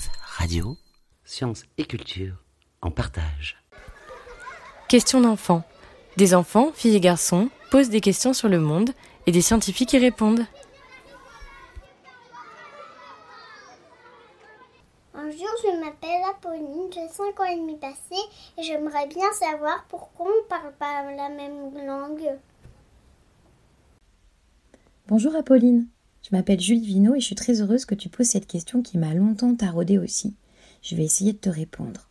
Rêve Radio. Sciences et culture en partage. Questions d'enfants. Des enfants, filles et garçons, posent des questions sur le monde et des scientifiques y répondent. Bonjour, je m'appelle Apolline, j'ai 5 ans et demi passé et j'aimerais bien savoir pourquoi on parle pas la même langue. Bonjour Apolline, je m'appelle Julie Vino et je suis très heureuse que tu poses cette question qui m'a longtemps taraudée aussi. Je vais essayer de te répondre.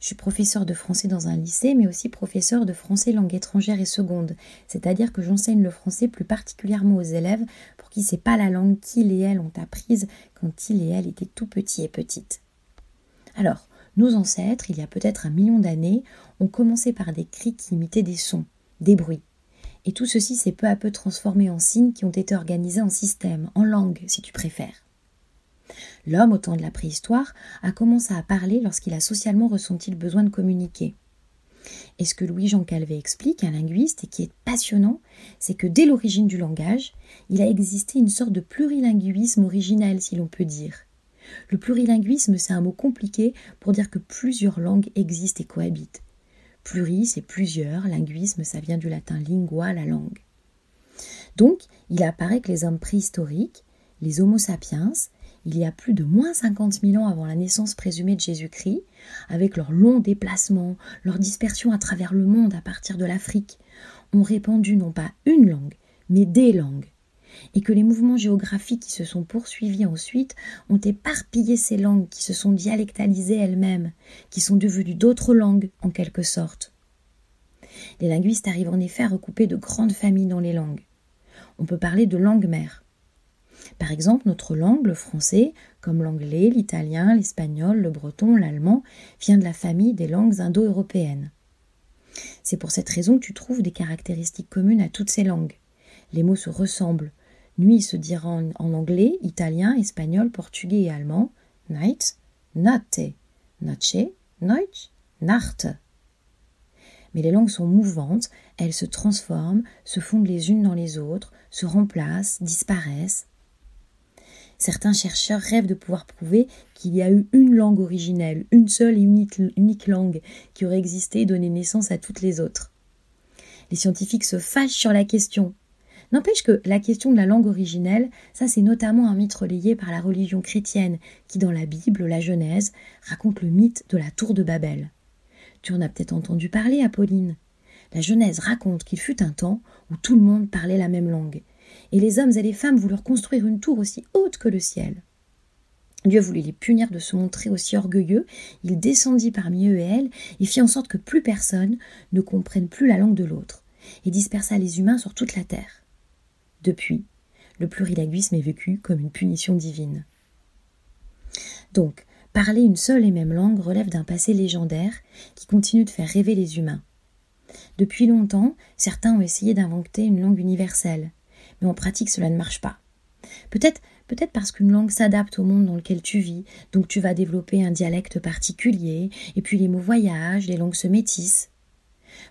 Je suis professeur de français dans un lycée, mais aussi professeur de français langue étrangère et seconde, c'est-à-dire que j'enseigne le français plus particulièrement aux élèves pour qui c'est pas la langue qu'ils et elles ont apprise quand ils et elles étaient tout petits et petites. Alors, nos ancêtres, il y a peut-être un million d'années, ont commencé par des cris qui imitaient des sons, des bruits. Et tout ceci s'est peu à peu transformé en signes qui ont été organisés en systèmes, en langue, si tu préfères. L'homme, au temps de la préhistoire, a commencé à parler lorsqu'il a socialement ressenti le besoin de communiquer. Et ce que Louis-Jean Calvet explique, un linguiste, et qui est passionnant, c'est que dès l'origine du langage, il a existé une sorte de plurilinguisme originel, si l'on peut dire. Le plurilinguisme, c'est un mot compliqué pour dire que plusieurs langues existent et cohabitent. Pluri, c'est plusieurs, linguisme, ça vient du latin lingua, la langue. Donc, il apparaît que les hommes préhistoriques, les Homo sapiens, il y a plus de moins 50 000 ans avant la naissance présumée de Jésus-Christ, avec leurs longs déplacements, leur dispersion à travers le monde à partir de l'Afrique, ont répandu non pas une langue, mais des langues, et que les mouvements géographiques qui se sont poursuivis ensuite ont éparpillé ces langues qui se sont dialectalisées elles-mêmes, qui sont devenues d'autres langues en quelque sorte. Les linguistes arrivent en effet à recouper de grandes familles dans les langues. On peut parler de langue mère. Par exemple, notre langue, le français, comme l'anglais, l'italien, l'espagnol, le breton, l'allemand, vient de la famille des langues indo-européennes. C'est pour cette raison que tu trouves des caractéristiques communes à toutes ces langues. Les mots se ressemblent, Nuit se dira en, anglais, italien, espagnol, portugais et allemand. Night, notte, noche, noich, nacht. Mais les langues sont mouvantes, elles se transforment, se fondent les unes dans les autres, se remplacent, disparaissent. Certains chercheurs rêvent de pouvoir prouver qu'il y a eu une langue originelle, une seule et unique langue qui aurait existé et donné naissance à toutes les autres. Les scientifiques se fâchent sur la question. N'empêche que la question de la langue originelle, ça c'est notamment un mythe relayé par la religion chrétienne qui dans la Bible, la Genèse, raconte le mythe de la tour de Babel. Tu en as peut-être entendu parler, Apolline. La Genèse raconte qu'il fut un temps où tout le monde parlait la même langue, et les hommes et les femmes voulurent construire une tour aussi haute que le ciel. Dieu voulut les punir de se montrer aussi orgueilleux, il descendit parmi eux et elles, et fit en sorte que plus personne ne comprenne plus la langue de l'autre, et dispersa les humains sur toute la terre. Depuis, le plurilinguisme est vécu comme une punition divine. Donc, parler une seule et même langue relève d'un passé légendaire qui continue de faire rêver les humains. Depuis longtemps, certains ont essayé d'inventer une langue universelle, mais en pratique cela ne marche pas. Peut-être peut-être parce qu'une langue s'adapte au monde dans lequel tu vis, donc tu vas développer un dialecte particulier, et puis les mots voyagent, les langues se métissent.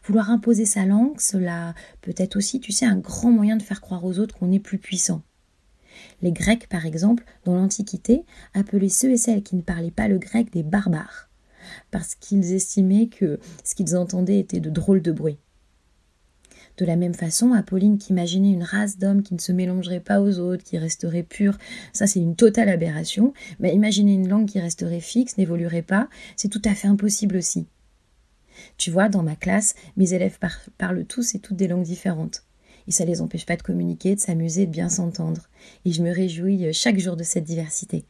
Vouloir imposer sa langue, cela peut être aussi, tu sais, un grand moyen de faire croire aux autres qu'on est plus puissant. Les Grecs, par exemple, dans l'Antiquité, appelaient ceux et celles qui ne parlaient pas le grec des barbares, parce qu'ils estimaient que ce qu'ils entendaient était de drôles de bruit. De la même façon, Apolline qui imaginait une race d'hommes qui ne se mélangerait pas aux autres, qui resterait pure, ça c'est une totale aberration, mais imaginer une langue qui resterait fixe, n'évoluerait pas, c'est tout à fait impossible aussi. Tu vois, dans ma classe, mes élèves parlent tous et toutes des langues différentes. Et ça les empêche pas de communiquer, de s'amuser, de bien s'entendre. Et je me réjouis euh, chaque jour de cette diversité.